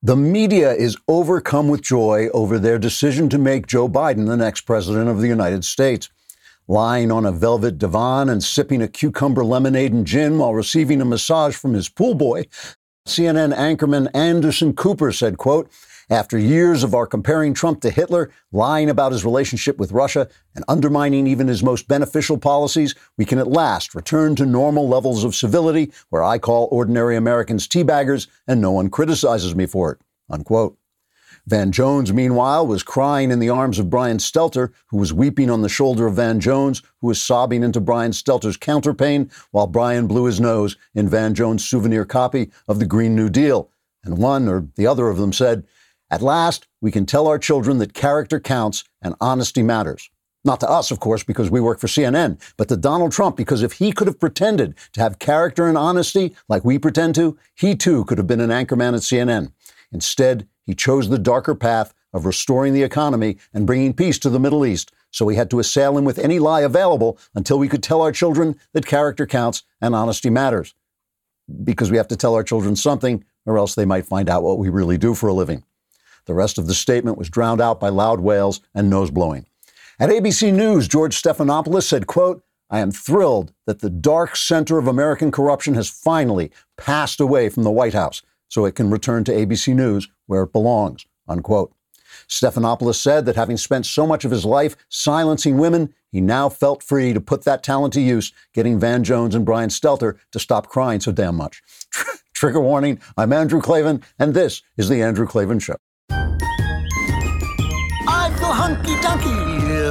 The media is overcome with joy over their decision to make Joe Biden the next president of the United States. Lying on a velvet divan and sipping a cucumber lemonade and gin while receiving a massage from his pool boy, CNN anchorman Anderson Cooper said, quote, after years of our comparing Trump to Hitler, lying about his relationship with Russia, and undermining even his most beneficial policies, we can at last return to normal levels of civility where I call ordinary Americans teabaggers and no one criticizes me for it. Unquote. Van Jones, meanwhile, was crying in the arms of Brian Stelter, who was weeping on the shoulder of Van Jones, who was sobbing into Brian Stelter's counterpane while Brian blew his nose in Van Jones' souvenir copy of the Green New Deal. And one or the other of them said, at last, we can tell our children that character counts and honesty matters. Not to us, of course, because we work for CNN, but to Donald Trump, because if he could have pretended to have character and honesty like we pretend to, he too could have been an anchorman at CNN. Instead, he chose the darker path of restoring the economy and bringing peace to the Middle East. So we had to assail him with any lie available until we could tell our children that character counts and honesty matters. Because we have to tell our children something, or else they might find out what we really do for a living. The rest of the statement was drowned out by loud wails and nose blowing. At ABC News, George Stephanopoulos said, quote, I am thrilled that the dark center of American corruption has finally passed away from the White House so it can return to ABC News where it belongs, unquote. Stephanopoulos said that having spent so much of his life silencing women, he now felt free to put that talent to use, getting Van Jones and Brian Stelter to stop crying so damn much. Trigger warning, I'm Andrew Klavan, and this is The Andrew Klavan Show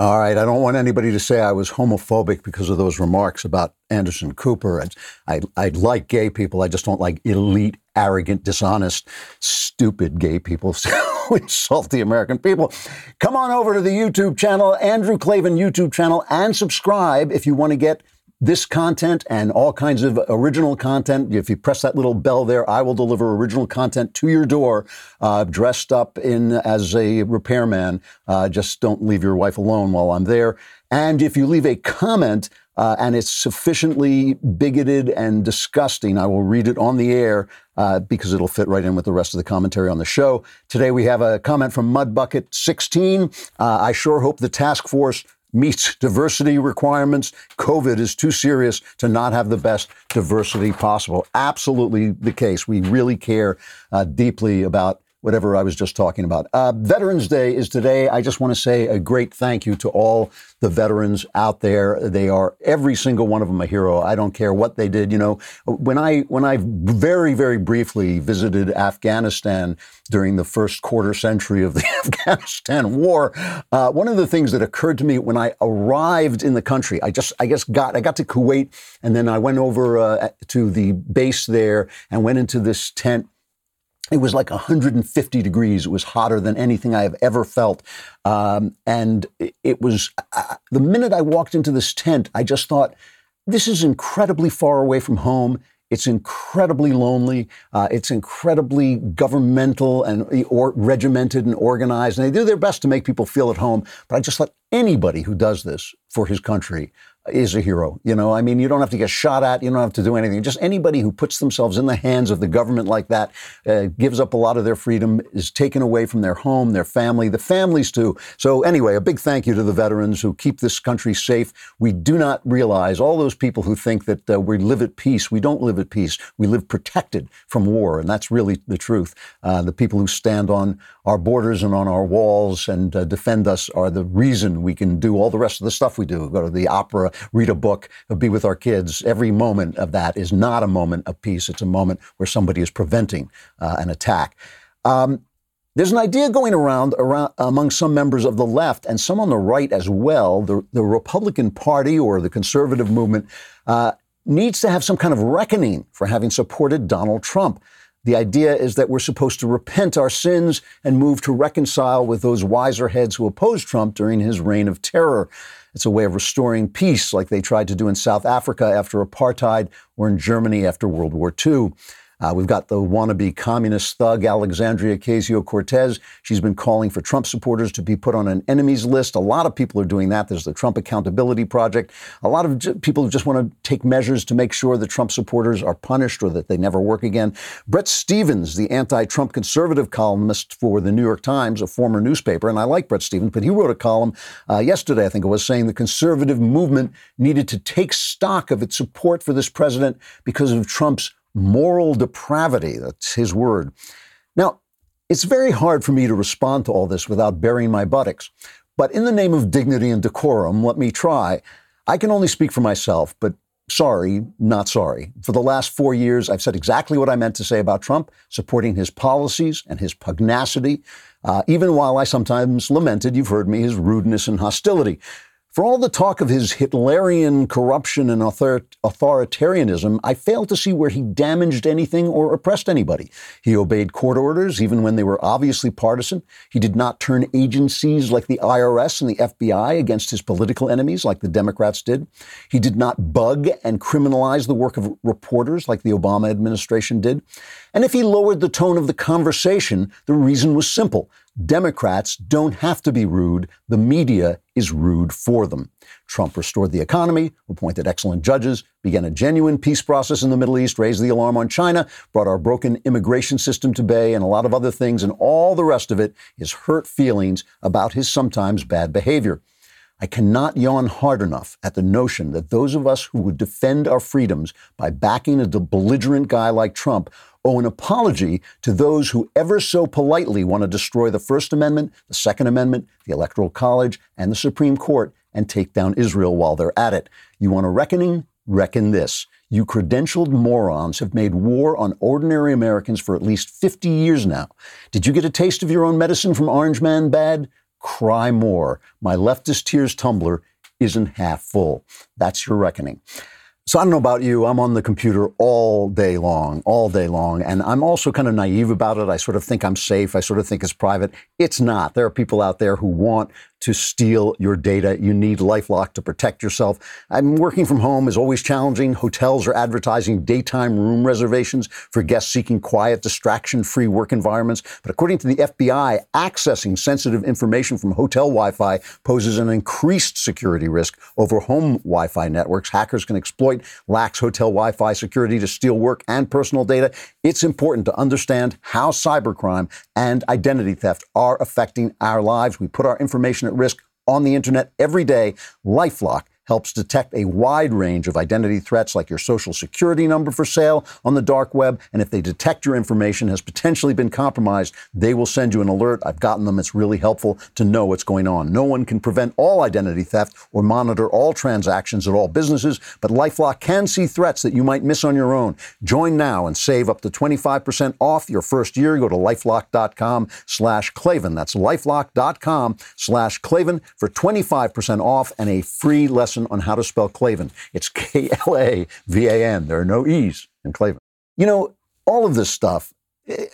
All right, I don't want anybody to say I was homophobic because of those remarks about Anderson Cooper. I, I like gay people. I just don't like elite, arrogant, dishonest, stupid gay people who insult the American people. Come on over to the YouTube channel, Andrew Klavan YouTube channel, and subscribe if you want to get this content and all kinds of original content. If you press that little bell there, I will deliver original content to your door, uh, dressed up in as a repairman. Uh, just don't leave your wife alone while I'm there. And if you leave a comment uh, and it's sufficiently bigoted and disgusting, I will read it on the air uh, because it'll fit right in with the rest of the commentary on the show. Today we have a comment from Mudbucket16. Uh, I sure hope the task force meets diversity requirements. COVID is too serious to not have the best diversity possible. Absolutely the case. We really care uh, deeply about whatever I was just talking about. Uh, Veterans Day is today. I just want to say a great thank you to all the veterans out there. They are every single one of them a hero. I don't care what they did. You know, when I when I very very briefly visited Afghanistan during the first quarter century of the Afghanistan war, uh, one of the things that occurred to me when I arrived in the country, I just I guess got I got to Kuwait and then I went over uh, to the base there and went into this tent it was like 150 degrees. It was hotter than anything I have ever felt. Um, and it was uh, the minute I walked into this tent, I just thought, this is incredibly far away from home. It's incredibly lonely. Uh, it's incredibly governmental and or regimented and organized. And they do their best to make people feel at home. But I just thought anybody who does this for his country is a hero. You know, I mean, you don't have to get shot at. You don't have to do anything. Just anybody who puts themselves in the hands of the government like that uh, gives up a lot of their freedom, is taken away from their home, their family, the families too. So anyway, a big thank you to the veterans who keep this country safe. We do not realize all those people who think that uh, we live at peace. We don't live at peace. We live protected from war, and that's really the truth. Uh, the people who stand on our borders and on our walls and uh, defend us are the reason we can do all the rest of the stuff we do. Go to the opera, read a book, be with our kids. Every moment of that is not a moment of peace. It's a moment where somebody is preventing uh, an attack. Um, there's an idea going around, around among some members of the left and some on the right as well. The, the Republican Party or the conservative movement uh, needs to have some kind of reckoning for having supported Donald Trump. The idea is that we're supposed to repent our sins and move to reconcile with those wiser heads who opposed Trump during his reign of terror. It's a way of restoring peace, like they tried to do in South Africa after apartheid or in Germany after World War II. Uh, we've got the wannabe communist thug Alexandria Ocasio Cortez. She's been calling for Trump supporters to be put on an enemies list. A lot of people are doing that. There's the Trump Accountability Project. A lot of j- people just want to take measures to make sure that Trump supporters are punished or that they never work again. Bret Stephens, the anti Trump conservative columnist for the New York Times, a former newspaper, and I like Bret Stephens, but he wrote a column uh, yesterday, I think it was, saying the conservative movement needed to take stock of its support for this president because of Trump's moral depravity. That's his word. Now, it's very hard for me to respond to all this without burying my buttocks. But in the name of dignity and decorum, let me try. I can only speak for myself, but sorry, not sorry. For the last four years, I've said exactly what I meant to say about Trump, supporting his policies and his pugnacity, uh, even while I sometimes lamented, you've heard me, his rudeness and hostility. For all the talk of his Hitlerian corruption and author- authoritarianism, I fail to see where he damaged anything or oppressed anybody. He obeyed court orders even when they were obviously partisan. He did not turn agencies like the IRS and the FBI against his political enemies like the Democrats did. He did not bug and criminalize the work of reporters like the Obama administration did. And if he lowered the tone of the conversation, the reason was simple. Democrats don't have to be rude. The media is rude for them. Trump restored the economy, appointed excellent judges, began a genuine peace process in the Middle East, raised the alarm on China, brought our broken immigration system to bay, and a lot of other things. And all the rest of it is hurt feelings about his sometimes bad behavior. I cannot yawn hard enough at the notion that those of us who would defend our freedoms by backing a belligerent guy like Trump owe an apology to those who ever so politely want to destroy the First Amendment, the Second Amendment, the Electoral College, and the Supreme Court and take down Israel while they're at it. You want a reckoning? Reckon this. You credentialed morons have made war on ordinary Americans for at least 50 years now. Did you get a taste of your own medicine from Orange Man Bad? Cry more. My leftist tears tumbler isn't half full. That's your reckoning. So I don't know about you. I'm on the computer all day long, all day long. And I'm also kind of naive about it. I sort of think I'm safe. I sort of think it's private. It's not. There are people out there who want to steal your data. You need Lifelock to protect yourself. I'm working from home is always challenging. Hotels are advertising daytime room reservations for guests seeking quiet, distraction-free work environments. But according to the FBI, accessing sensitive information from hotel Wi-Fi poses an increased security risk over home Wi-Fi networks. Hackers can exploit lax hotel Wi-Fi security to steal work and personal data. It's important to understand how cybercrime and identity theft are affecting our lives. We put our information at risk on the internet every day. Lifelock helps detect a wide range of identity threats like your social security number for sale on the dark web. And if they detect your information has potentially been compromised, they will send you an alert. I've gotten them. It's really helpful to know what's going on. No one can prevent all identity theft or monitor all transactions at all businesses, but Lifelock can see threats that you might miss on your own. Join now and save up to 25% off your first year. Go to lifelock.com slash Klavan. That's lifelock.com slash Klavan for 25% off and a free lesson on how to spell Klavan. It's K L A V A N. There are no E's in Klavan. You know, all of this stuff eh,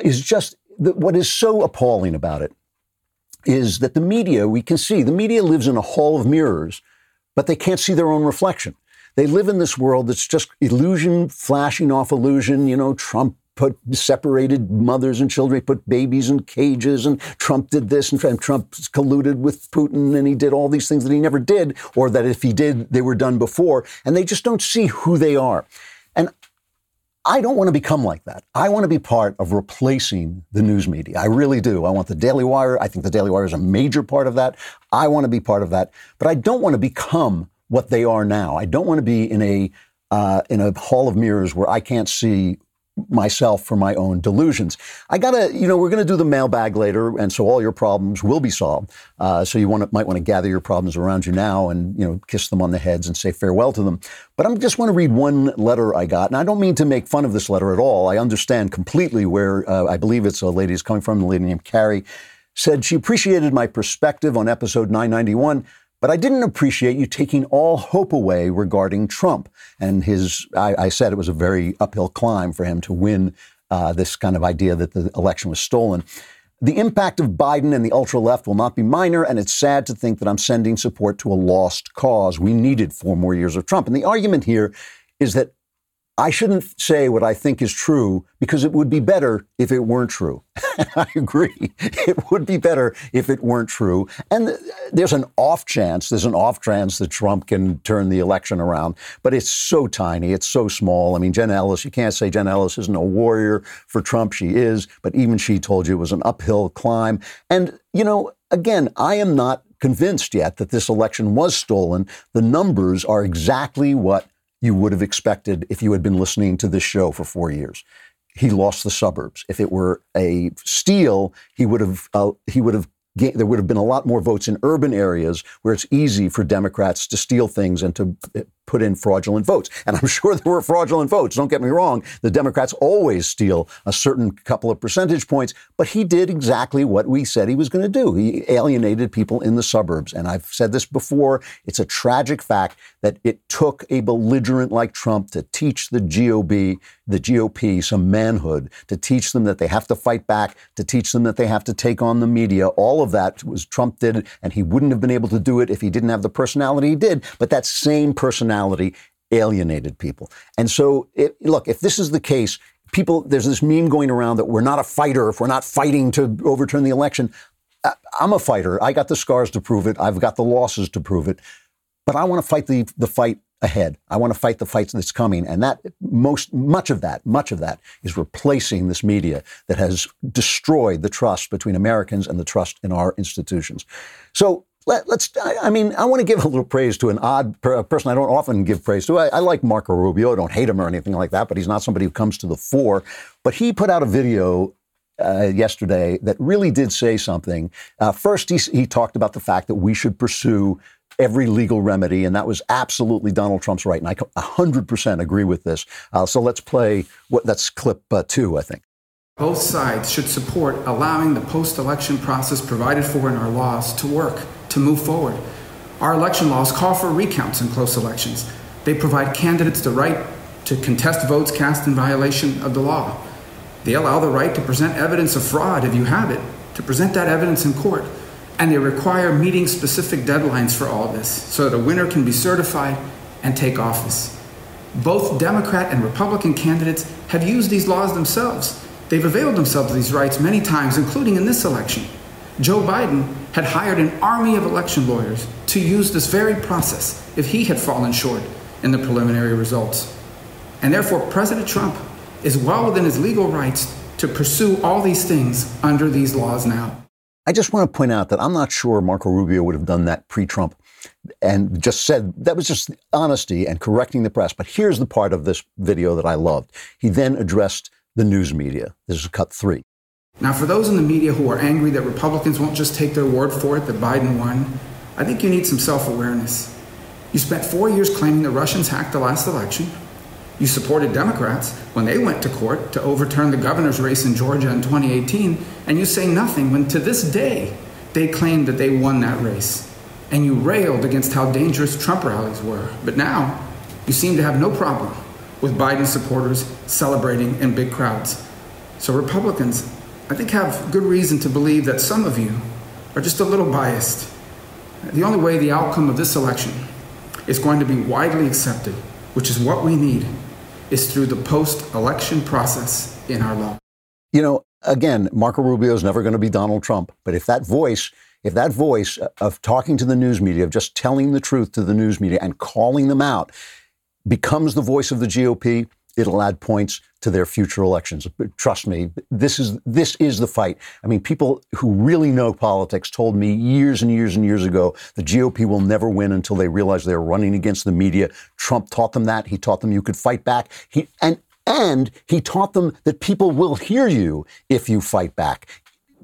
is just what is so appalling about it is that the media, we can see, the media lives in a hall of mirrors, but they can't see their own reflection. They live in this world that's just illusion flashing off illusion. You know, Trump put separated mothers and children, he put babies in cages, and Trump did this, and Trump colluded with Putin, and he did all these things that he never did, or that if he did, they were done before, and they just don't see who they are. And I don't want to become like that. I want to be part of replacing the news media. I really do. I want the Daily Wire. I think the Daily Wire is a major part of that. I want to be part of that, but I don't want to become what they are now. I don't want to be in a uh, in a hall of mirrors where I can't see myself for my own delusions. I gotta, you know, we're gonna do the mailbag later, and so all your problems will be solved. Uh, so you want to, might want to gather your problems around you now, and you know, kiss them on the heads and say farewell to them. But I just want to read one letter I got, and I don't mean to make fun of this letter at all. I understand completely where uh, I believe it's a lady coming from. A lady named Carrie said she appreciated my perspective on episode 991 but I didn't appreciate you taking all hope away regarding Trump and his. I, I said it was a very uphill climb for him to win uh, this kind of idea that the election was stolen. The impact of Biden and the ultra left will not be minor, and it's sad to think that I'm sending support to a lost cause. We needed four more years of Trump. And the argument here is that I shouldn't say what I think is true because it would be better if it weren't true. I agree. It would be better if it weren't true. And there's an off chance, there's an off chance that Trump can turn the election around, but it's so tiny, it's so small. I mean, Jen Ellis, you can't say Jen Ellis isn't a warrior for Trump. She is, but even she told you it was an uphill climb. And, you know, again, I am not convinced yet that this election was stolen. The numbers are exactly what you would have expected if you had been listening to this show for four years. He lost the suburbs. If it were a steal, he would have uh, he would have there would have been a lot more votes in urban areas where it's easy for Democrats to steal things and to put in fraudulent votes. And I'm sure there were fraudulent votes. Don't get me wrong. The Democrats always steal a certain couple of percentage points, but he did exactly what we said he was going to do. He alienated people in the suburbs. And I've said this before. It's a tragic fact that it took a belligerent like Trump to teach the GOP, the GOP some manhood, to teach them that they have to fight back, to teach them that they have to take on the media. All of that was Trump did, and he wouldn't have been able to do it if he didn't have the personality he did. But that same personality personality alienated people. And so, it, look, if this is the case, people, there's this meme going around that we're not a fighter if we're not fighting to overturn the election. Uh, I'm a fighter. I got the scars to prove it. I've got the losses to prove it. But I want to fight the, the fight ahead. I want to fight the fights that's coming. And that most, much of that, much of that is replacing this media that has destroyed the trust between Americans and the trust in our institutions. So let, us I mean, I want to give a little praise to an odd per, person I don't often give praise to. I, I, like Marco Rubio. I don't hate him or anything like that, but he's not somebody who comes to the fore. But he put out a video uh, yesterday that really did say something. Uh, first, he, he talked about the fact that we should pursue every legal remedy, and that was absolutely Donald Trump's right. And I 100% agree with this. Uh, so let's play what that's clip uh, two, I think. Both sides should support allowing the post election process provided for in our laws to work to move forward. Our election laws call for recounts in close elections. They provide candidates the right to contest votes cast in violation of the law. They allow the right to present evidence of fraud if you have it, to present that evidence in court. And they require meeting specific deadlines for all this so that a winner can be certified and take office. Both Democrat and Republican candidates have used these laws themselves. They've availed themselves of these rights many times, including in this election. Joe Biden had hired an army of election lawyers to use this very process if he had fallen short in the preliminary results. And therefore, President Trump is well within his legal rights to pursue all these things under these laws now. I just want to point out that I'm not sure Marco Rubio would have done that pre Trump and just said that was just honesty and correcting the press. But here's the part of this video that I loved. He then addressed the news media. This is cut three. Now, for those in the media who are angry that Republicans won't just take their word for it that Biden won, I think you need some self awareness. You spent four years claiming the Russians hacked the last election. You supported Democrats when they went to court to overturn the governor's race in Georgia in 2018, and you say nothing when to this day they claim that they won that race. And you railed against how dangerous Trump rallies were. But now, you seem to have no problem with Biden supporters celebrating in big crowds. So, Republicans, I think, have good reason to believe that some of you are just a little biased. The only way the outcome of this election is going to be widely accepted, which is what we need, is through the post election process in our law. You know, again, Marco Rubio is never going to be Donald Trump, but if that voice, if that voice of talking to the news media, of just telling the truth to the news media and calling them out becomes the voice of the GOP, it'll add points to their future elections. Trust me, this is this is the fight. I mean, people who really know politics told me years and years and years ago the GOP will never win until they realize they're running against the media. Trump taught them that. He taught them you could fight back. He and and he taught them that people will hear you if you fight back.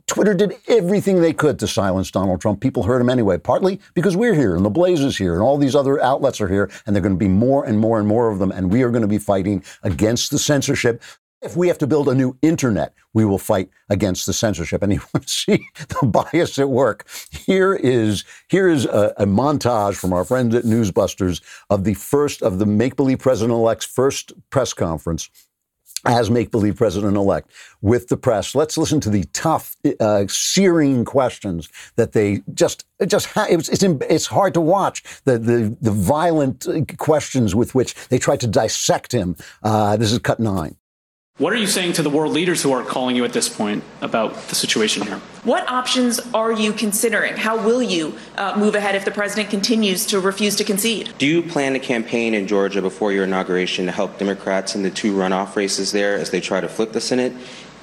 Twitter did everything they could to silence Donald Trump. People heard him anyway, partly because we're here and the Blaze is here and all these other outlets are here, and there are going to be more and more and more of them, and we are going to be fighting against the censorship. If we have to build a new internet, we will fight against the censorship. And you want to see the bias at work. Here is here is a, a montage from our friends at Newsbusters of the first of the make believe president elect's first press conference as make believe president elect with the press. Let's listen to the tough, uh, searing questions that they just just ha- it's, it's it's hard to watch the the the violent questions with which they try to dissect him. Uh, this is cut nine. What are you saying to the world leaders who are calling you at this point about the situation here? What options are you considering? How will you uh, move ahead if the president continues to refuse to concede? Do you plan to campaign in Georgia before your inauguration to help Democrats in the two runoff races there as they try to flip the Senate?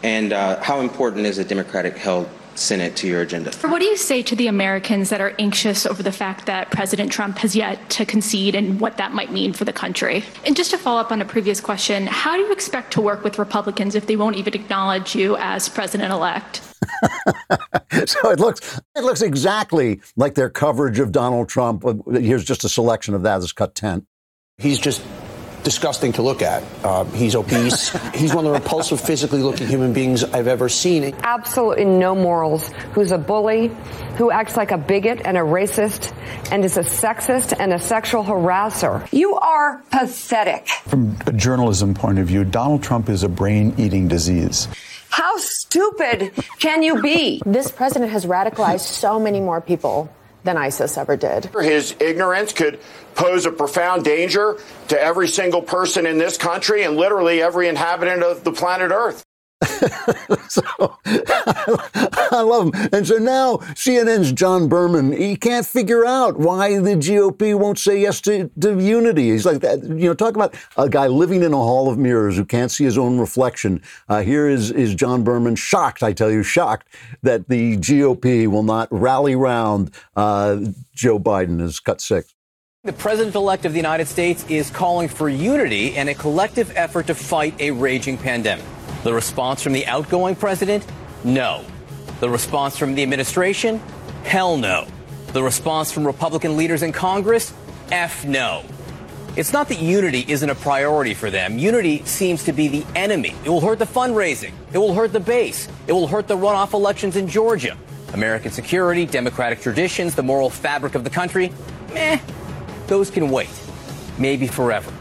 And uh, how important is a Democratic held Senate to your agenda. What do you say to the Americans that are anxious over the fact that President Trump has yet to concede and what that might mean for the country? And just to follow up on a previous question, how do you expect to work with Republicans if they won't even acknowledge you as president elect? so it looks it looks exactly like their coverage of Donald Trump. Here's just a selection of that. This cut ten. He's just disgusting to look at. Uh, he's obese. he's one of the repulsive, physically looking human beings I've ever seen. Absolutely no morals. Who's a bully, who acts like a bigot and a racist, and is a sexist and a sexual harasser. You are pathetic. From a journalism point of view, Donald Trump is a brain eating disease. How stupid can you be? This president has radicalized so many more people than ISIS ever did. His ignorance could pose a profound danger to every single person in this country and literally every inhabitant of the planet Earth. so I love him. And so now CNN's John Berman, he can't figure out why the GOP won't say yes to, to unity. He's like that. You know, talk about a guy living in a hall of mirrors who can't see his own reflection. Uh, here is, is John Berman shocked, I tell you, shocked that the GOP will not rally round uh, Joe Biden as cut six. The president elect of the United States is calling for unity and a collective effort to fight a raging pandemic. The response from the outgoing president? No. The response from the administration? Hell no. The response from Republican leaders in Congress? F no. It's not that unity isn't a priority for them. Unity seems to be the enemy. It will hurt the fundraising. It will hurt the base. It will hurt the runoff elections in Georgia. American security, democratic traditions, the moral fabric of the country, meh, those can wait, maybe forever.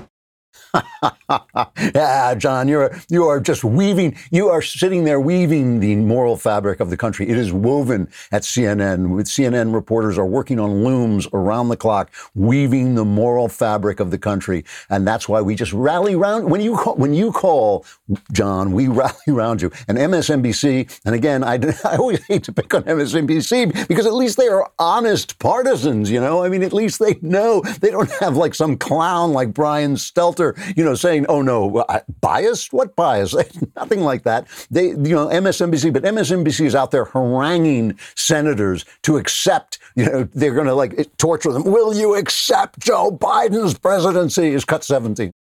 yeah, John, you're you are just weaving. You are sitting there weaving the moral fabric of the country. It is woven at CNN. With CNN reporters are working on looms around the clock, weaving the moral fabric of the country, and that's why we just rally around. When you call, when you call, John, we rally around you. And MSNBC, and again, I, I always hate to pick on MSNBC because at least they are honest partisans. You know, I mean, at least they know they don't have like some clown like Brian Stelter you know, saying, "Oh no, biased? What bias? Nothing like that." They, you know, MSNBC, but MSNBC is out there haranguing senators to accept. You know, they're going to like torture them. Will you accept Joe Biden's presidency? Is cut seventeen.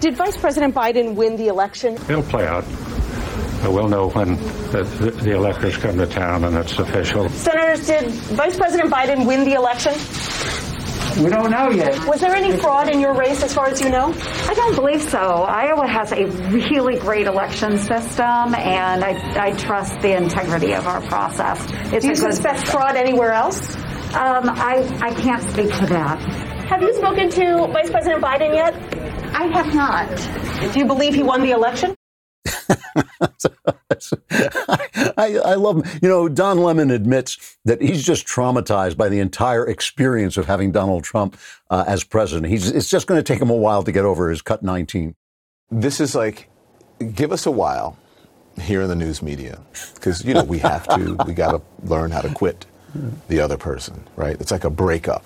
Did Vice President Biden win the election? It'll play out. We'll know when the, the, the, electors come to town and it's official. Senators, did Vice President Biden win the election? We don't know yet. Was there any fraud in your race as far as you know? I don't believe so. Iowa has a really great election system, and I, I trust the integrity of our process. It's Do you suspect system. fraud anywhere else? Um, I, I can't speak to that. Have you spoken to Vice President Biden yet? I have not. Do you believe he won the election? I, I, love him. You know, Don Lemon admits that he's just traumatized by the entire experience of having Donald Trump uh, as president. He's, it's just going to take him a while to get over his cut 19. This is like, give us a while here in the news media because, you know, we have to, we got to learn how to quit the other person, right? It's like a breakup.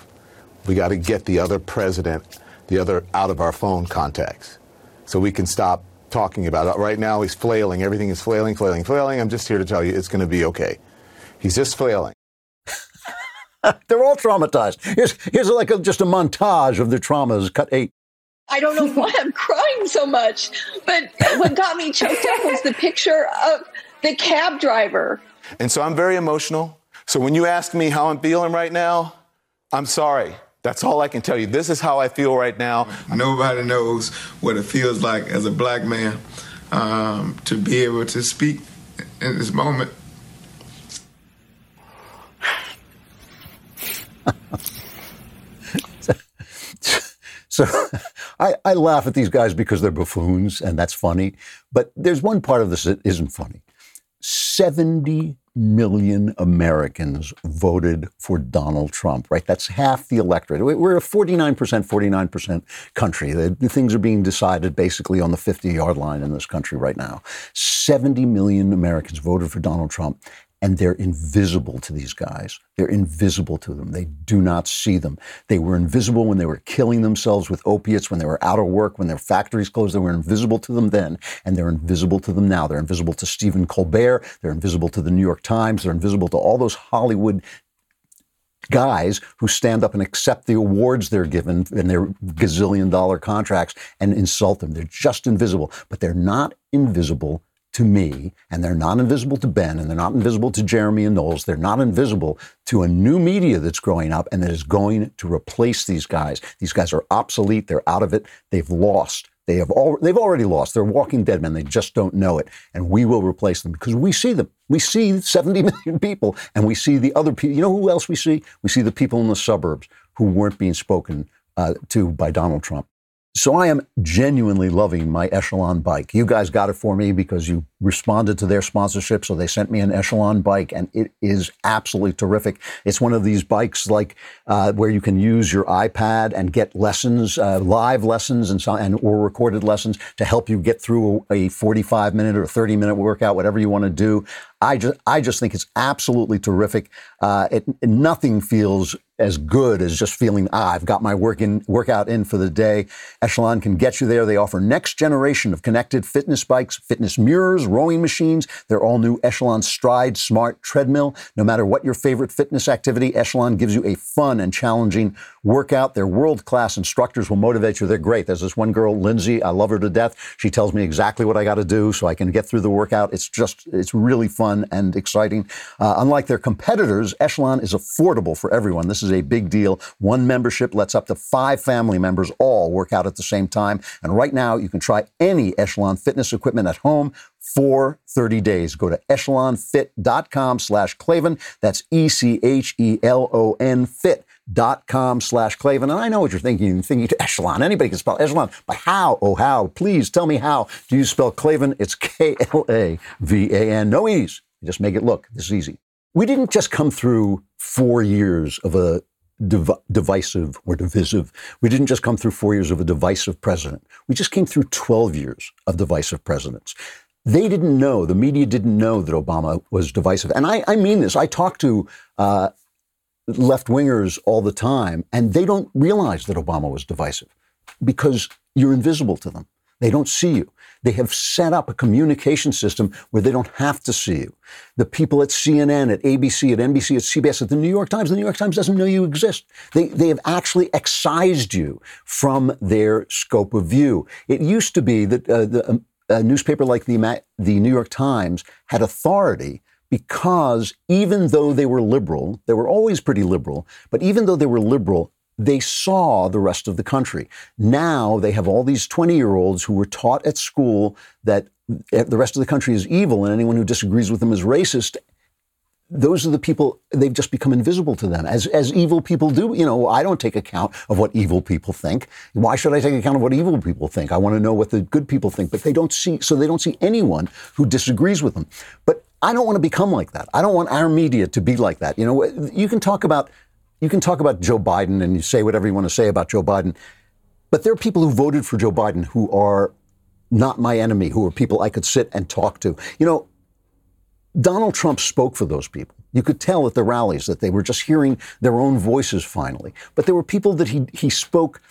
We got to get the other president, the other out of our phone contacts so we can stop talking about it. Right now, he's flailing. Everything is flailing, flailing, flailing. I'm just here to tell you it's going to be okay. He's just flailing. They're all traumatized. Here's, here's like a, just a montage of their traumas. Cut eight. I don't know why I'm crying so much, but what got me choked up was the picture of the cab driver. And so I'm very emotional. So when you ask me how I'm feeling right now, I'm sorry. That's all I can tell you. This is how I feel right now. Nobody knows what it feels like as a black man um, to be able to speak in this moment. so, I, I laugh at these guys because they're buffoons, and that's funny. But there's one part of this that isn't funny. 70 million Americans voted for Donald Trump, right? That's half the electorate. We- We're a 49%, 49% country. The things are being decided basically on the 50 yard line in this country right now. 70 million Americans voted for Donald Trump. And they're invisible to these guys. They're invisible to them. They do not see them. They were invisible when they were killing themselves with opiates, when they were out of work, when their factories closed. They were invisible to them then, and they're invisible to them now. They're invisible to Stephen Colbert. They're invisible to the New York Times. They're invisible to all those Hollywood guys who stand up and accept the awards they're given and their gazillion dollar contracts and insult them. They're just invisible, but they're not invisible to me, and they're not invisible to Ben, and they're not invisible to Jeremy and Knowles. They're not invisible to a new media that's growing up and that is going to replace these guys. These guys are obsolete. They're out of it. They've lost. They have all, they've already lost. They're walking dead men. They just don't know it. And we will replace them because we see them. We see 70 million people and we see the other people. You know who else we see? We see the people in the suburbs who weren't being spoken uh, to by Donald Trump. So I am genuinely loving my Echelon bike. You guys got it for me because you responded to their sponsorship, so they sent me an Echelon bike, and it is absolutely terrific. It's one of these bikes like uh, where you can use your iPad and get lessons, uh, live lessons, and so and or recorded lessons to help you get through a 45 minute or 30 minute workout, whatever you want to do. I just I just think it's absolutely terrific. Uh, it, nothing feels as good as just feeling ah I've got my work in, workout in for the day. Echelon can get you there. They offer next generation of connected fitness bikes, fitness mirrors, rowing machines. Their all new Echelon Stride Smart treadmill. No matter what your favorite fitness activity, Echelon gives you a fun and challenging workout. Their world class instructors will motivate you. They're great. There's this one girl, Lindsay. I love her to death. She tells me exactly what I got to do so I can get through the workout. It's just it's really fun and exciting. Uh, unlike their competitors, Echelon is affordable for everyone. This is a big deal. One membership lets up to five family members all work out at the same time. And right now, you can try any Echelon fitness equipment at home for 30 days. Go to echelonfit.com slash Klavan. That's E-C-H-E-L-O-N fit dot com slash Klavan. And I know what you're thinking. You're thinking Echelon. Anybody can spell Echelon. But how? Oh, how? Please tell me how. Do you spell Klavan? It's K-L-A-V-A-N. No ease. Just make it look. This is easy. We didn't just come through four years of a div- divisive or divisive. We didn't just come through four years of a divisive president. We just came through 12 years of divisive presidents. They didn't know, the media didn't know that Obama was divisive. And I, I mean this. I talked to uh, left wingers all the time, and they don't realize that Obama was divisive because you're invisible to them. They don't see you. They have set up a communication system where they don't have to see you. The people at CNN, at ABC, at NBC, at CBS, at the New York Times, the New York Times doesn't know you exist. They, they have actually excised you from their scope of view. It used to be that uh, the, um, a newspaper like the, the New York Times had authority because even though they were liberal, they were always pretty liberal, but even though they were liberal, they saw the rest of the country. Now they have all these 20 year olds who were taught at school that the rest of the country is evil and anyone who disagrees with them is racist. Those are the people, they've just become invisible to them, as, as evil people do. You know, I don't take account of what evil people think. Why should I take account of what evil people think? I want to know what the good people think, but they don't see, so they don't see anyone who disagrees with them. But I don't want to become like that. I don't want our media to be like that. You know, you can talk about you can talk about Joe Biden and you say whatever you want to say about Joe Biden, but there are people who voted for Joe Biden who are not my enemy, who are people I could sit and talk to. You know, Donald Trump spoke for those people. You could tell at the rallies that they were just hearing their own voices finally. But there were people that he, he spoke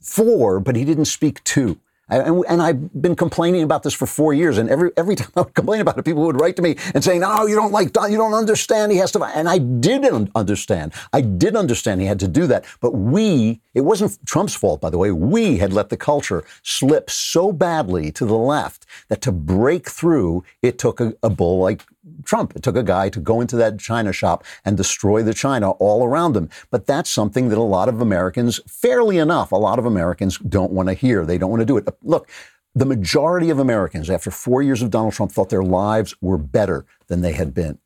for, but he didn't speak to. And, and, I've been complaining about this for four years, and every every time I would complain about it, people would write to me and say, "No, oh, you don't like Don, you don't understand. He has to." And I didn't understand. I did understand he had to do that. But we, it wasn't Trump's fault, by the way. We had let the culture slip so badly to the left that to break through, it took a, a bull like Trump. It took a guy to go into that China shop and destroy the China all around him. But that's something that a lot of Americans, fairly enough, a lot of Americans don't want to hear. They don't want to do it. Look, the majority of Americans, after four years of Donald Trump, thought their lives were better than they had been.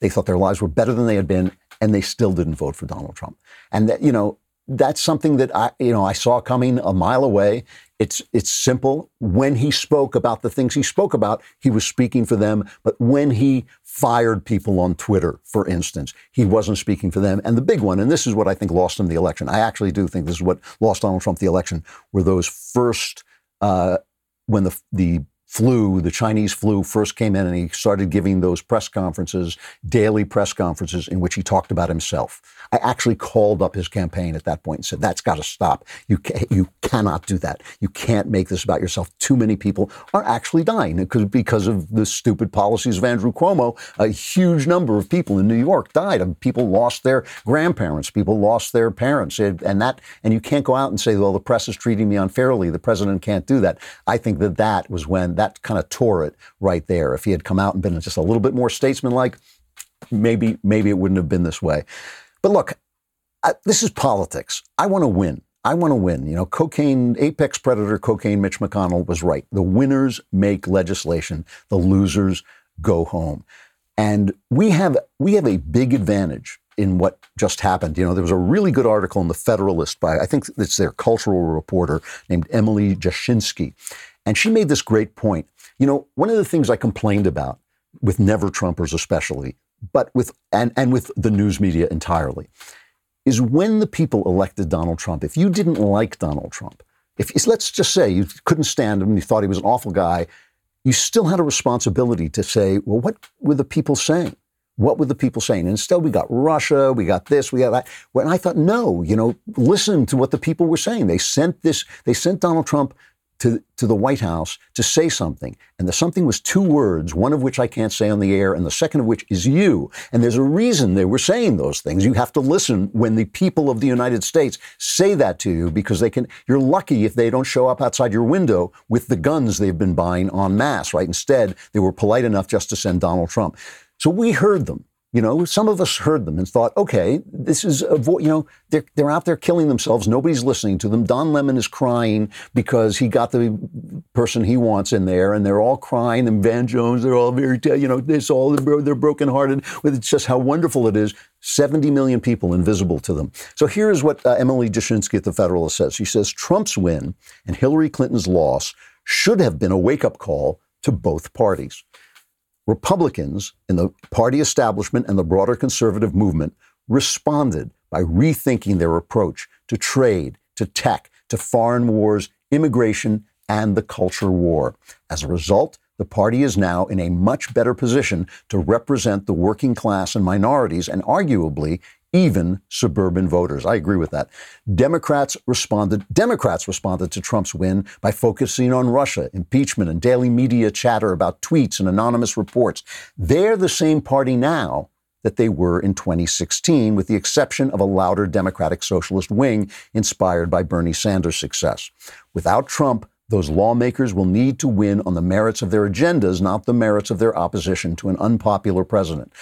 They thought their lives were better than they had been, and they still didn't vote for Donald Trump. And that, you know, that's something that I, you know, I saw coming a mile away. It's it's simple. When he spoke about the things he spoke about, he was speaking for them. But when he fired people on Twitter, for instance, he wasn't speaking for them. And the big one, and this is what I think lost him the election. I actually do think this is what lost Donald Trump the election. Were those first uh, when the the flu, the Chinese flu, first came in and he started giving those press conferences, daily press conferences, in which he talked about himself. I actually called up his campaign at that point and said, that's got to stop. You, ca- you cannot do that. You can't make this about yourself. Too many people are actually dying because, of the stupid policies of Andrew Cuomo. A huge number of people in New York died. Uh, people lost their grandparents. People lost their parents. And that, and you can't go out and say, well, the press is treating me unfairly. The president can't do that. I think that that was when that kind of tore it right there. If he had come out and been just a little bit more statesmanlike, maybe maybe it wouldn't have been this way. But look, I, this is politics. I want to win. I want to win. You know, cocaine, apex predator, cocaine, Mitch McConnell was right. The winners make legislation, the losers go home. And we have we have a big advantage in what just happened. You know, there was a really good article in the Federalist by I think it's their cultural reporter named Emily Jashinsky. And she made this great point. You know, one of the things I complained about with never Trumpers especially, but with and, and with the news media entirely, is when the people elected Donald Trump, if you didn't like Donald Trump, if let's just say you couldn't stand him, you thought he was an awful guy, you still had a responsibility to say, well, what were the people saying? What were the people saying? And instead, we got Russia, we got this, we got that. And I thought, no, you know, listen to what the people were saying. They sent this, they sent Donald Trump to, to the White House to say something. And the something was two words, one of which I can't say on the air, and the second of which is you. And there's a reason they were saying those things. You have to listen when the people of the United States say that to you because they can, you're lucky if they don't show up outside your window with the guns they've been buying en masse, right? Instead, they were polite enough just to send Donald Trump. So we heard them. You know, some of us heard them and thought, okay, this is a vo-, you know, they're, they're out there killing themselves. Nobody's listening to them. Don Lemon is crying because he got the person he wants in there and they're all crying. And Van Jones, they're all very, you know, it's all, they're brokenhearted it's just how wonderful it is. 70 million people invisible to them. So here's what uh, Emily Jashinsky at the Federalist says. She says Trump's win and Hillary Clinton's loss should have been a wake up call to both parties. Republicans in the party establishment and the broader conservative movement responded by rethinking their approach to trade, to tech, to foreign wars, immigration, and the culture war. As a result, the party is now in a much better position to represent the working class and minorities and arguably even suburban voters. I agree with that. Democrats responded Democrats responded to Trump's win by focusing on Russia, impeachment and daily media chatter about tweets and anonymous reports. They're the same party now that they were in 2016 with the exception of a louder democratic socialist wing inspired by Bernie Sanders' success. Without Trump, those lawmakers will need to win on the merits of their agendas, not the merits of their opposition to an unpopular president.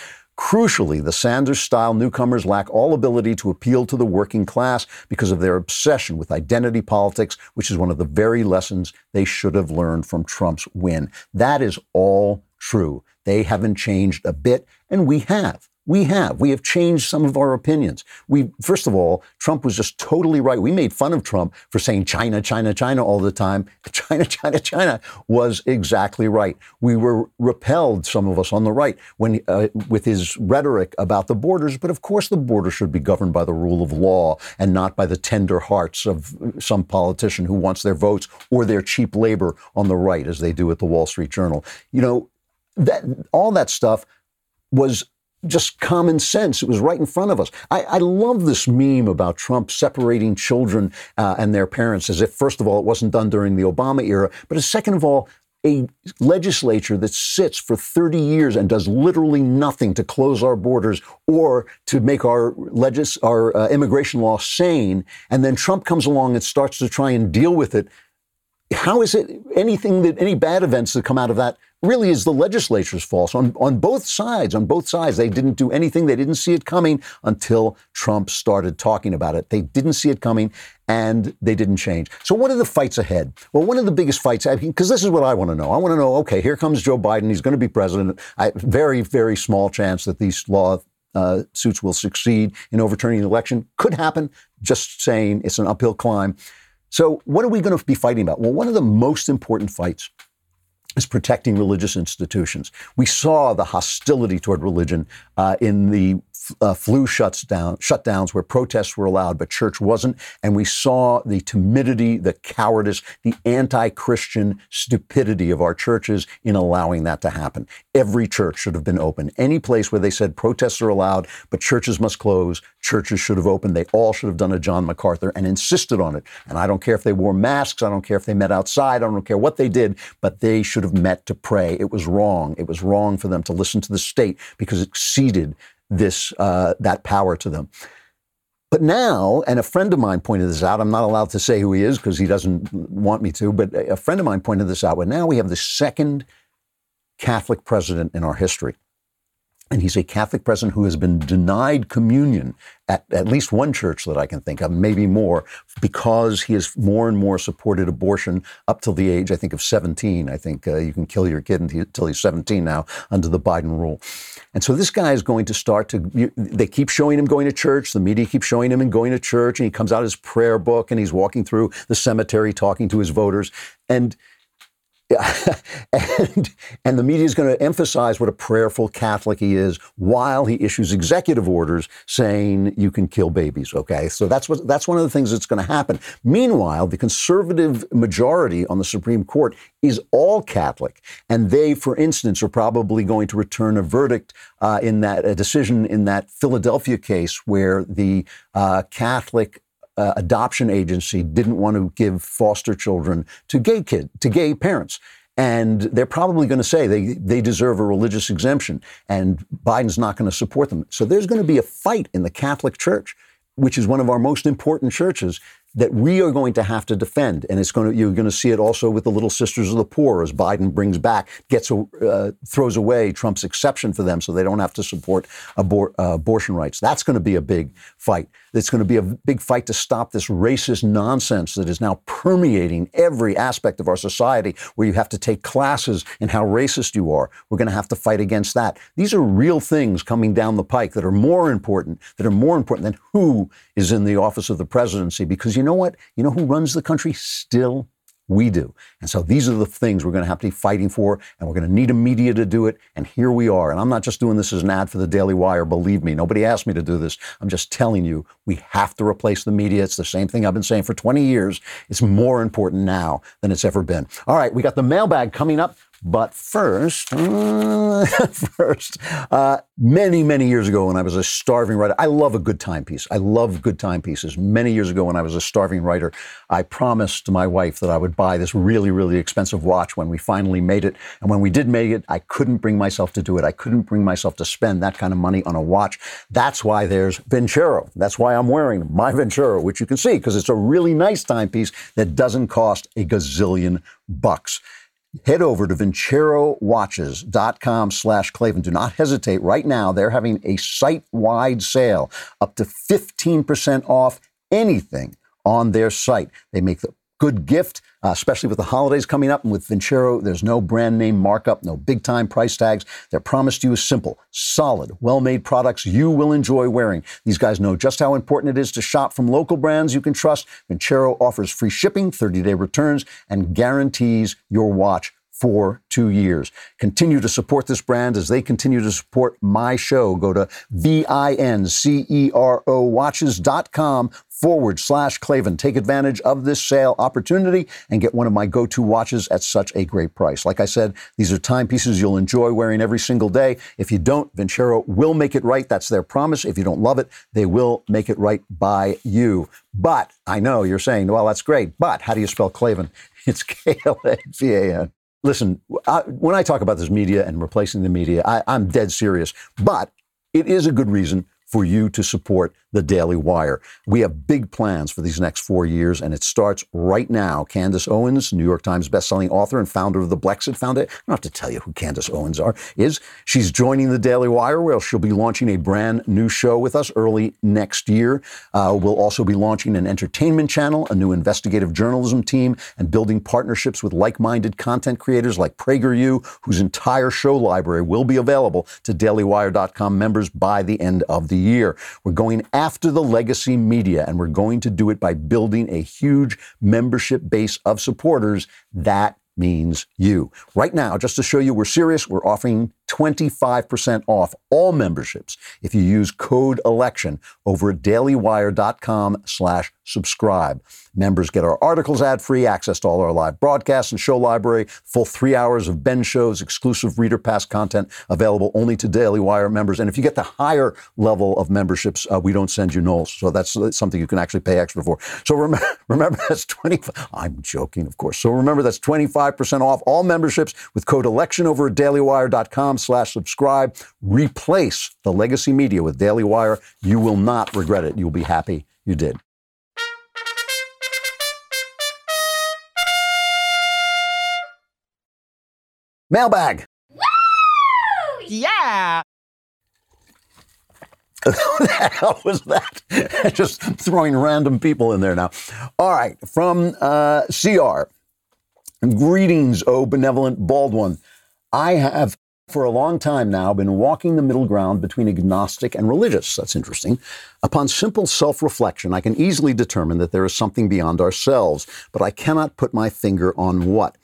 Crucially, the Sanders style newcomers lack all ability to appeal to the working class because of their obsession with identity politics, which is one of the very lessons they should have learned from Trump's win. That is all true. They haven't changed a bit, and we have. We have. We have changed some of our opinions. We, first of all, Trump was just totally right. We made fun of Trump for saying China, China, China all the time. China, China, China was exactly right. We were repelled, some of us on the right, when uh, with his rhetoric about the borders. But of course, the border should be governed by the rule of law and not by the tender hearts of some politician who wants their votes or their cheap labor on the right, as they do at the Wall Street Journal. You know, that all that stuff was just common sense. It was right in front of us. I, I love this meme about Trump separating children uh, and their parents as if, first of all, it wasn't done during the Obama era, but as second of all, a legislature that sits for 30 years and does literally nothing to close our borders or to make our legis- our uh, immigration law sane, and then Trump comes along and starts to try and deal with it. How is it anything that any bad events that come out of that really is the legislature's fault on, on both sides. On both sides, they didn't do anything. They didn't see it coming until Trump started talking about it. They didn't see it coming and they didn't change. So, what are the fights ahead? Well, one of the biggest fights, because this is what I want to know. I want to know okay, here comes Joe Biden. He's going to be president. I, very, very small chance that these law uh, suits will succeed in overturning the election. Could happen. Just saying it's an uphill climb. So, what are we going to be fighting about? Well, one of the most important fights is protecting religious institutions. We saw the hostility toward religion uh, in the uh, flu shuts down, shutdowns where protests were allowed, but church wasn't. And we saw the timidity, the cowardice, the anti-Christian stupidity of our churches in allowing that to happen. Every church should have been open. Any place where they said protests are allowed, but churches must close, churches should have opened. They all should have done a John MacArthur and insisted on it. And I don't care if they wore masks. I don't care if they met outside. I don't care what they did, but they should have met to pray. It was wrong. It was wrong for them to listen to the state because it exceeded this uh, that power to them. But now, and a friend of mine pointed this out. I'm not allowed to say who he is because he doesn't want me to. But a friend of mine pointed this out. But now we have the second Catholic president in our history and he's a Catholic president who has been denied communion at at least one church that I can think of, maybe more, because he has more and more supported abortion up till the age, I think, of 17. I think uh, you can kill your kid until he's 17 now under the Biden rule. And so this guy is going to start to, they keep showing him going to church. The media keeps showing him and going to church. And he comes out his prayer book and he's walking through the cemetery talking to his voters. And and, and the media is going to emphasize what a prayerful Catholic he is while he issues executive orders saying you can kill babies. Okay, so that's what that's one of the things that's going to happen. Meanwhile, the conservative majority on the Supreme Court is all Catholic, and they, for instance, are probably going to return a verdict uh, in that a decision in that Philadelphia case where the uh, Catholic uh, adoption agency didn't want to give foster children to gay kid to gay parents. And they're probably going to say they, they deserve a religious exemption, and Biden's not going to support them. So there's going to be a fight in the Catholic Church, which is one of our most important churches, that we are going to have to defend. And it's going to, you're going to see it also with the Little Sisters of the Poor as Biden brings back, gets, uh, throws away Trump's exception for them so they don't have to support abor- uh, abortion rights. That's going to be a big fight. It's going to be a big fight to stop this racist nonsense that is now permeating every aspect of our society where you have to take classes in how racist you are. We're going to have to fight against that. These are real things coming down the pike that are more important, that are more important than who is in the office of the presidency because you know what? You know who runs the country still? We do. And so these are the things we're going to have to be fighting for, and we're going to need a media to do it. And here we are. And I'm not just doing this as an ad for the Daily Wire. Believe me, nobody asked me to do this. I'm just telling you, we have to replace the media. It's the same thing I've been saying for 20 years. It's more important now than it's ever been. All right, we got the mailbag coming up. But first, first, uh, many, many years ago when I was a starving writer, I love a good timepiece. I love good timepieces. Many years ago when I was a starving writer, I promised my wife that I would buy this really, really expensive watch when we finally made it. And when we did make it, I couldn't bring myself to do it. I couldn't bring myself to spend that kind of money on a watch. That's why there's Vincero. That's why I'm wearing my Vincero, which you can see because it's a really nice timepiece that doesn't cost a gazillion bucks head over to vincerowatches.com slash Klavan. Do not hesitate. Right now, they're having a site-wide sale up to 15% off anything on their site. They make the good gift, uh, especially with the holidays coming up. And with Vincero, there's no brand name markup, no big time price tags. Their promise to you is simple, solid, well made products you will enjoy wearing. These guys know just how important it is to shop from local brands you can trust. Vincero offers free shipping, 30 day returns, and guarantees your watch for two years. Continue to support this brand as they continue to support my show. Go to V-I-N-C-E-R-O watches.com forward slash Klavan. Take advantage of this sale opportunity and get one of my go-to watches at such a great price. Like I said, these are timepieces you'll enjoy wearing every single day. If you don't, Vincero will make it right. That's their promise. If you don't love it, they will make it right by you. But I know you're saying, well, that's great. But how do you spell Klavan? It's K-L-A-V-A-N. Listen, I, when I talk about this media and replacing the media, I, I'm dead serious. But it is a good reason for you to support the Daily Wire. We have big plans for these next four years, and it starts right now. Candace Owens, New York Times bestselling author and founder of the Blexit Foundation. I don't have to tell you who Candace Owens are. Is she's joining the Daily Wire, where she'll be launching a brand new show with us early next year. Uh, we'll also be launching an entertainment channel, a new investigative journalism team, and building partnerships with like-minded content creators like PragerU, whose entire show library will be available to DailyWire.com members by the end of the year. We're going the legacy media, and we're going to do it by building a huge membership base of supporters that means you. Right now, just to show you we're serious, we're offering 25% off all memberships if you use code election over at dailywire.com slash subscribe. Members get our articles ad free, access to all our live broadcasts and show library, full three hours of Ben shows, exclusive reader pass content available only to Daily Wire members. And if you get the higher level of memberships, uh, we don't send you Knowles. So that's something you can actually pay extra for. So remember, remember that's 20, I'm joking, of course. So remember that's 25% off all memberships with code election over at dailywire.com slash subscribe. Replace the legacy media with Daily Wire. You will not regret it. You'll be happy you did. Mailbag. Yeah. Who the hell was that? Just throwing random people in there now. All right, from uh, CR. Greetings, O benevolent bald one. I have for a long time now been walking the middle ground between agnostic and religious. That's interesting. Upon simple self reflection, I can easily determine that there is something beyond ourselves, but I cannot put my finger on what.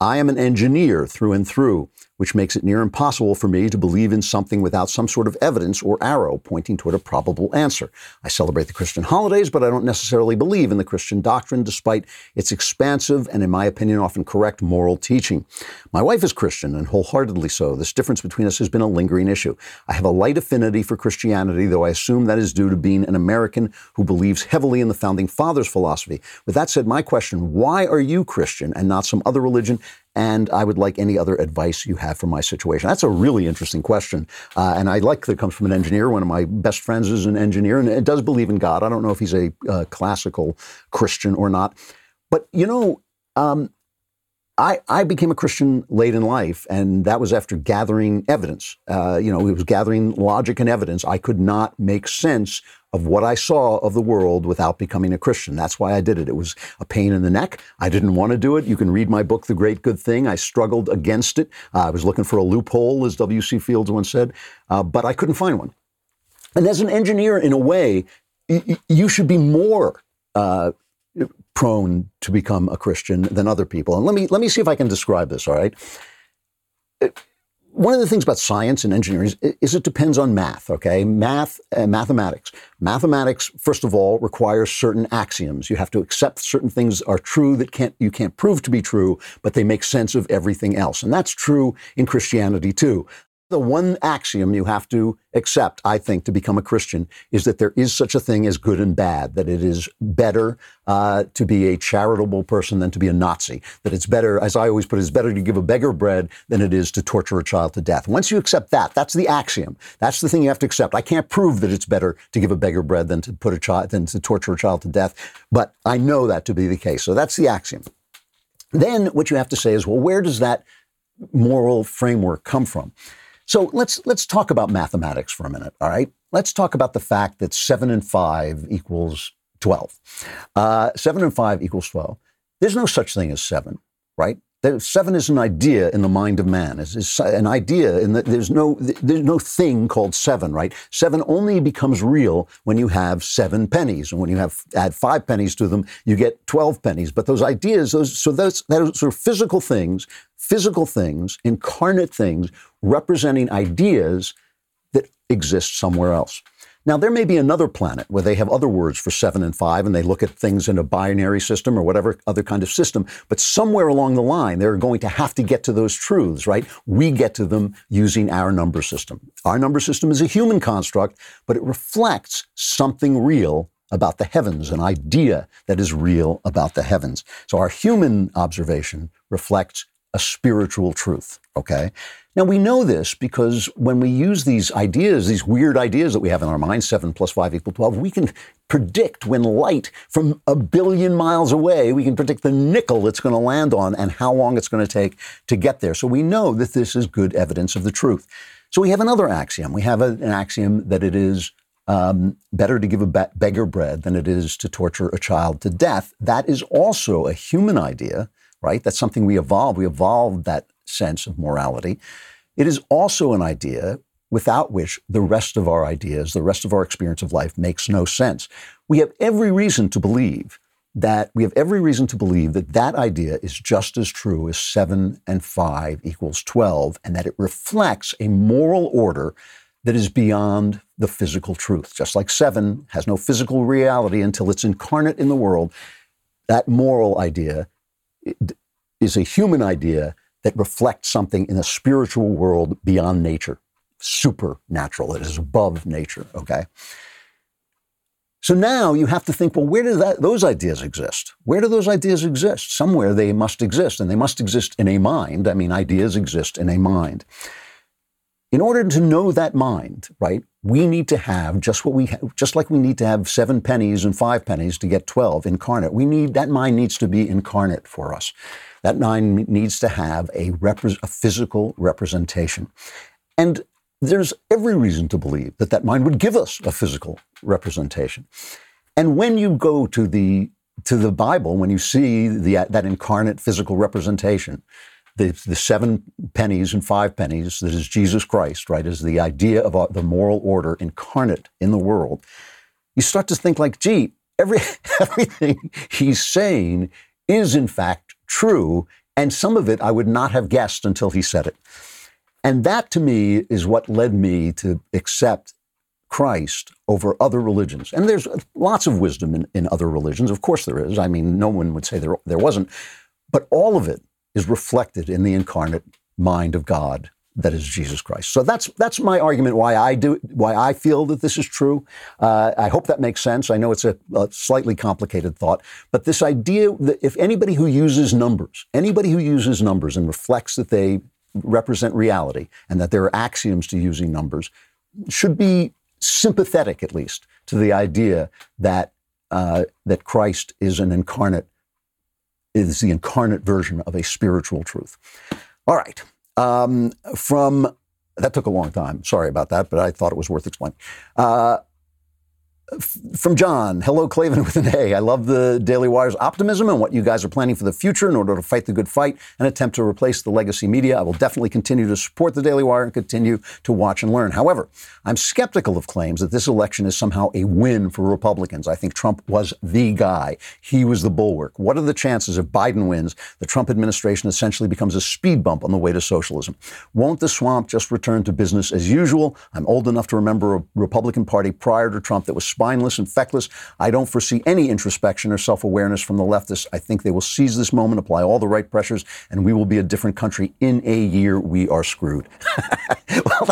I am an engineer through and through which makes it near impossible for me to believe in something without some sort of evidence or arrow pointing toward a probable answer. I celebrate the Christian holidays, but I don't necessarily believe in the Christian doctrine, despite its expansive and, in my opinion, often correct moral teaching. My wife is Christian, and wholeheartedly so. This difference between us has been a lingering issue. I have a light affinity for Christianity, though I assume that is due to being an American who believes heavily in the Founding Fathers' philosophy. With that said, my question why are you Christian and not some other religion? And I would like any other advice you have for my situation. That's a really interesting question. Uh, and I like that it comes from an engineer. One of my best friends is an engineer and does believe in God. I don't know if he's a uh, classical Christian or not. But, you know, um, I, I, became a Christian late in life, and that was after gathering evidence. Uh, you know, it was gathering logic and evidence. I could not make sense of what I saw of the world without becoming a Christian. That's why I did it. It was a pain in the neck. I didn't want to do it. You can read my book, The Great Good Thing. I struggled against it. Uh, I was looking for a loophole, as W.C. Fields once said, uh, but I couldn't find one. And as an engineer, in a way, y- you should be more uh, prone to become a Christian than other people. And let me let me see if I can describe this. All right. One of the things about science and engineering is, is it depends on math. Okay, math, uh, mathematics. Mathematics, first of all, requires certain axioms. You have to accept certain things are true that can't you can't prove to be true, but they make sense of everything else. And that's true in Christianity too. The one axiom you have to accept, I think, to become a Christian is that there is such a thing as good and bad, that it is better uh, to be a charitable person than to be a Nazi, that it's better, as I always put it, it's better to give a beggar bread than it is to torture a child to death. Once you accept that, that's the axiom. That's the thing you have to accept. I can't prove that it's better to give a beggar bread than to put a child, than to torture a child to death, but I know that to be the case. So that's the axiom. Then what you have to say is, well, where does that moral framework come from? So let's let's talk about mathematics for a minute. All right, let's talk about the fact that seven and five equals twelve. Uh, seven and five equals twelve. There's no such thing as seven, right? Seven is an idea in the mind of man. It's, it's an idea, in that there's no there's no thing called seven, right? Seven only becomes real when you have seven pennies, and when you have add five pennies to them, you get twelve pennies. But those ideas, those so those those are physical things physical things, incarnate things, representing ideas that exist somewhere else. Now, there may be another planet where they have other words for seven and five, and they look at things in a binary system or whatever other kind of system. But somewhere along the line, they're going to have to get to those truths, right? We get to them using our number system. Our number system is a human construct, but it reflects something real about the heavens, an idea that is real about the heavens. So our human observation reflects a spiritual truth. Okay. Now, we know this because when we use these ideas, these weird ideas that we have in our mind, 7 plus 5 equals 12, we can predict when light from a billion miles away, we can predict the nickel it's going to land on and how long it's going to take to get there. So we know that this is good evidence of the truth. So we have another axiom. We have a, an axiom that it is um, better to give a be- beggar bread than it is to torture a child to death. That is also a human idea, right? That's something we evolved. We evolved that sense of morality. It is also an idea without which the rest of our ideas, the rest of our experience of life makes no sense. We have every reason to believe that we have every reason to believe that that idea is just as true as 7 and 5 equals 12 and that it reflects a moral order that is beyond the physical truth. Just like 7 has no physical reality until it's incarnate in the world, that moral idea is a human idea that reflects something in a spiritual world beyond nature, supernatural. It is above nature, okay? So now you have to think, well, where do that, those ideas exist? Where do those ideas exist? Somewhere they must exist, and they must exist in a mind. I mean, ideas exist in a mind. In order to know that mind, right, we need to have just what we have, just like we need to have seven pennies and five pennies to get 12 incarnate. We need, that mind needs to be incarnate for us. That mind needs to have a, repre- a physical representation. And there's every reason to believe that that mind would give us a physical representation. And when you go to the to the Bible, when you see the, that incarnate physical representation, the, the seven pennies and five pennies that is Jesus Christ, right, is the idea of the moral order incarnate in the world, you start to think like, gee, every, everything he's saying is in fact true, and some of it I would not have guessed until he said it. And that to me is what led me to accept Christ over other religions. And there's lots of wisdom in, in other religions. Of course there is. I mean, no one would say there, there wasn't. But all of it is reflected in the incarnate mind of God that is Jesus Christ. So that's that's my argument why I do why I feel that this is true. Uh, I hope that makes sense. I know it's a, a, slightly complicated thought, but this idea that if anybody who uses numbers, anybody who uses numbers and reflects that they represent reality and that there are axioms to using numbers, should be sympathetic at least to the idea that uh, that Christ is an incarnate is the incarnate version of a spiritual truth. All right. Um, from that took a long time. Sorry about that, but I thought it was worth explaining. Uh, from John, hello, Klavan with an A. I love the Daily Wire's optimism and what you guys are planning for the future in order to fight the good fight and attempt to replace the legacy media. I will definitely continue to support the Daily Wire and continue to watch and learn. However, I'm skeptical of claims that this election is somehow a win for Republicans. I think Trump was the guy. He was the bulwark. What are the chances if Biden wins, the Trump administration essentially becomes a speed bump on the way to socialism? Won't the swamp just return to business as usual? I'm old enough to remember a Republican Party prior to Trump that was spineless and feckless. I don't foresee any introspection or self awareness from the leftists. I think they will seize this moment, apply all the right pressures, and we will be a different country. In a year, we are screwed. well,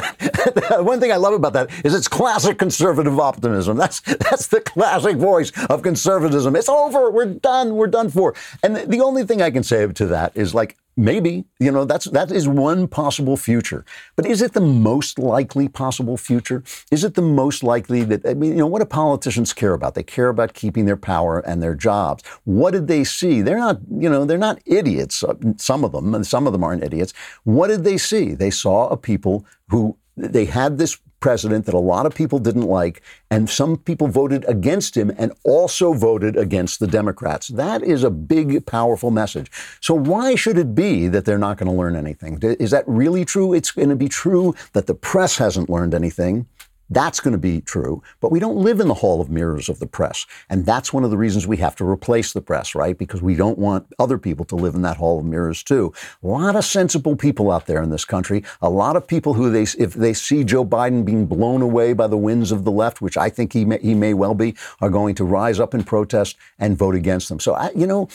one thing I love about that is it's classic conservative optimism. That's, that's the classic voice of conservatism. It's over. We're done. We're done for. And the, only thing I can say to that is like, Maybe, you know, that's that is one possible future. But is it the most likely possible future? Is it the most likely that I mean, you know, what do politicians care about? They care about keeping their power and their jobs. What did they see? They're not, you know, they're not idiots. Uh, some of them, and some of them aren't idiots. What did they see? They saw a people who they had this president that a lot of people didn't like, and some people voted against him and also voted against the Democrats. That is a big, powerful message. So, why should it be that they're not going to learn anything? Is that really true? It's going to be true that the press hasn't learned anything. That's going to be true. But we don't live in the hall of mirrors of the press. And that's one of the reasons we have to replace the press, right? Because we don't want other people to live in that hall of mirrors too. A lot of sensible people out there in this country, a lot of people who they, if they see Joe Biden being blown away by the winds of the left, which I think he may, he may well be, are going to rise up in protest and vote against them. So, I, you know,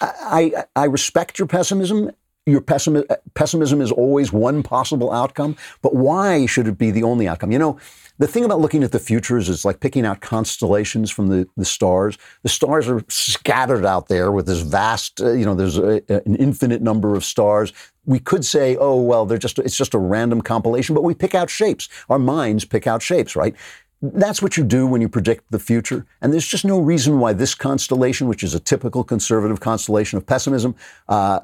I, I respect your pessimism your pessimi- pessimism is always one possible outcome, but why should it be the only outcome? You know, the thing about looking at the future is it's like picking out constellations from the, the stars. The stars are scattered out there with this vast, uh, you know, there's a, an infinite number of stars. We could say, oh, well, they're just, it's just a random compilation, but we pick out shapes. Our minds pick out shapes, right? That's what you do when you predict the future. And there's just no reason why this constellation, which is a typical conservative constellation of pessimism, uh,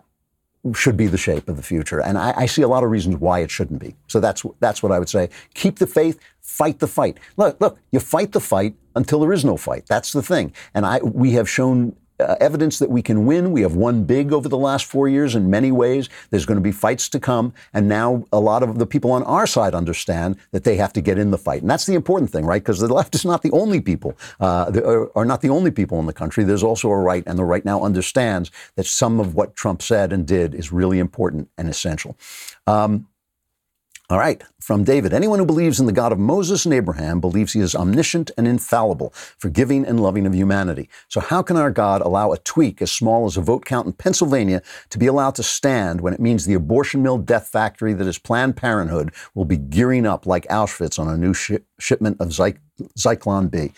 should be the shape of the future. And I, I, see a lot of reasons why it shouldn't be. So that's that's what I would say. Keep the faith, fight the fight. Look, look, you fight the fight until there is no fight. That's the thing. And I we have shown uh, evidence that we can win. We have won big over the last four years in many ways. There's going to be fights to come. And now a lot of the people on our side understand that they have to get in the fight. And that's the important thing, right? Because the left is not the only people, uh, are, are not the only people in the country. There's also a right, and the right now understands that some of what Trump said and did is really important and essential. Um, all right, from David. Anyone who believes in the God of Moses and Abraham believes he is omniscient and infallible, forgiving and loving of humanity. So, how can our God allow a tweak as small as a vote count in Pennsylvania to be allowed to stand when it means the abortion mill death factory that is Planned Parenthood will be gearing up like Auschwitz on a new sh- shipment of Zy- Zyklon B?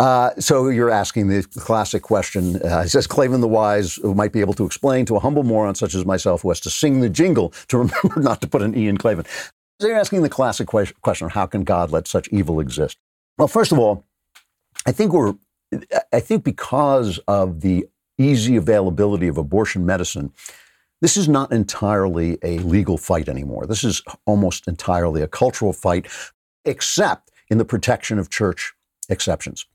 Uh, so you're asking the classic question. Uh, says Klavan the Wise, who might be able to explain to a humble moron such as myself who has to sing the jingle to remember not to put an E in Klavan. So you're asking the classic question: How can God let such evil exist? Well, first of all, I think we're, I think because of the easy availability of abortion medicine, this is not entirely a legal fight anymore. This is almost entirely a cultural fight, except in the protection of church exceptions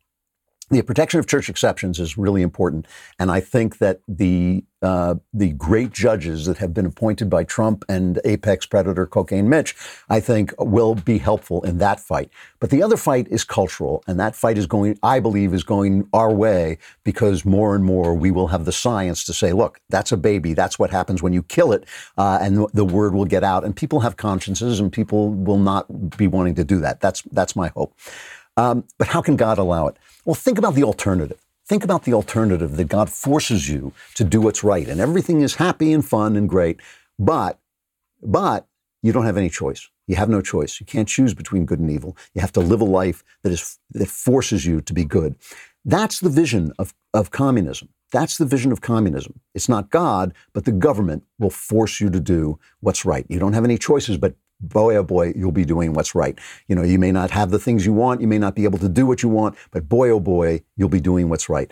the protection of church exceptions is really important, and I think that the uh, the great judges that have been appointed by Trump and apex predator Cocaine Mitch, I think, will be helpful in that fight. But the other fight is cultural, and that fight is going, I believe, is going our way because more and more we will have the science to say, look, that's a baby. That's what happens when you kill it, uh, and the word will get out, and people have consciences, and people will not be wanting to do that. That's that's my hope. Um, but how can God allow it? Well, think about the alternative. Think about the alternative that God forces you to do what's right, and everything is happy and fun and great, but but you don't have any choice. You have no choice. You can't choose between good and evil. You have to live a life that is that forces you to be good. That's the vision of, of communism. That's the vision of communism. It's not God, but the government will force you to do what's right. You don't have any choices but boy, oh boy, you'll be doing what's right. You know, you may not have the things you want, you may not be able to do what you want, but boy, oh boy, you'll be doing what's right.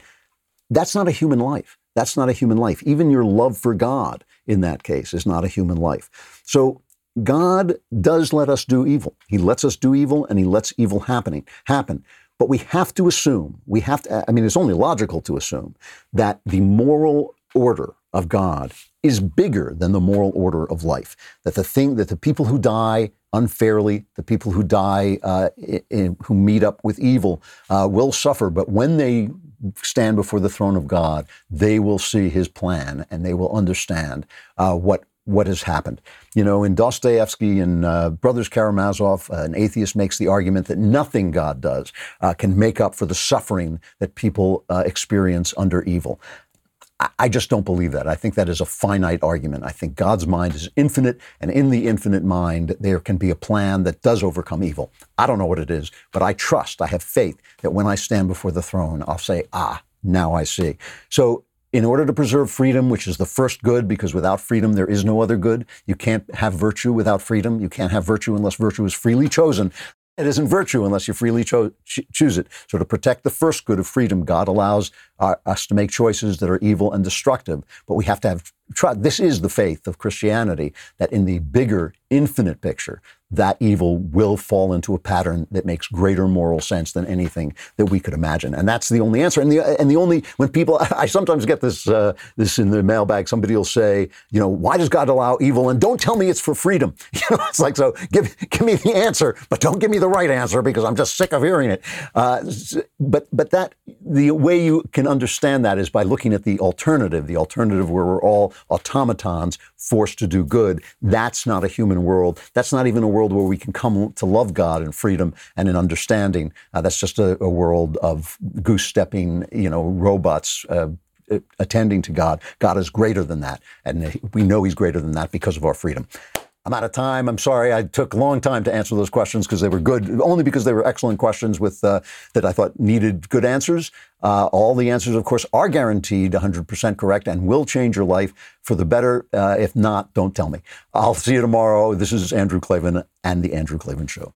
That's not a human life. That's not a human life. Even your love for God in that case is not a human life. So God does let us do evil. He lets us do evil and he lets evil happening happen. But we have to assume, we have to, I mean, it's only logical to assume that the moral order of God is bigger than the moral order of life. That the thing that the people who die unfairly, the people who die uh, in, who meet up with evil uh, will suffer, but when they stand before the throne of God, they will see His plan and they will understand uh, what what has happened. You know, in Dostoevsky and uh, Brothers Karamazov, uh, an atheist makes the argument that nothing God does uh, can make up for the suffering that people uh, experience under evil. I just don't believe that. I think that is a finite argument. I think God's mind is infinite, and in the infinite mind, there can be a plan that does overcome evil. I don't know what it is, but I trust, I have faith that when I stand before the throne, I'll say, ah, now I see. So, in order to preserve freedom, which is the first good, because without freedom, there is no other good, you can't have virtue without freedom. You can't have virtue unless virtue is freely chosen. It isn't virtue unless you freely cho- choose it. So, to protect the first good of freedom, God allows uh, us to make choices that are evil and destructive. But we have to have trust. This is the faith of Christianity that in the bigger, infinite picture, that evil will fall into a pattern that makes greater moral sense than anything that we could imagine. And that's the only answer. And the, and the only, when people, I sometimes get this, uh, this in the mailbag, somebody will say, you know, why does God allow evil? And don't tell me it's for freedom. You know, it's like, so give, give me the answer, but don't give me the right answer because I'm just sick of hearing it. Uh, but, but that, the way you can understand that is by looking at the alternative, the alternative where we're all automatons forced to do good. That's not a human world. That's not even a world where we can come to love God in freedom and in understanding. Uh, that's just a, a, world of goose stepping, you know, robots. Uh, attending to God. God is greater than that. And we know He's greater than that because of our freedom. I'm out of time. I'm sorry. I took a long time to answer those questions because they were good, only because they were excellent questions with uh, that I thought needed good answers. Uh, all the answers, of course, are guaranteed 100% correct and will change your life for the better. Uh, if not, don't tell me. I'll see you tomorrow. This is Andrew Klavan and the Andrew Klavan Show.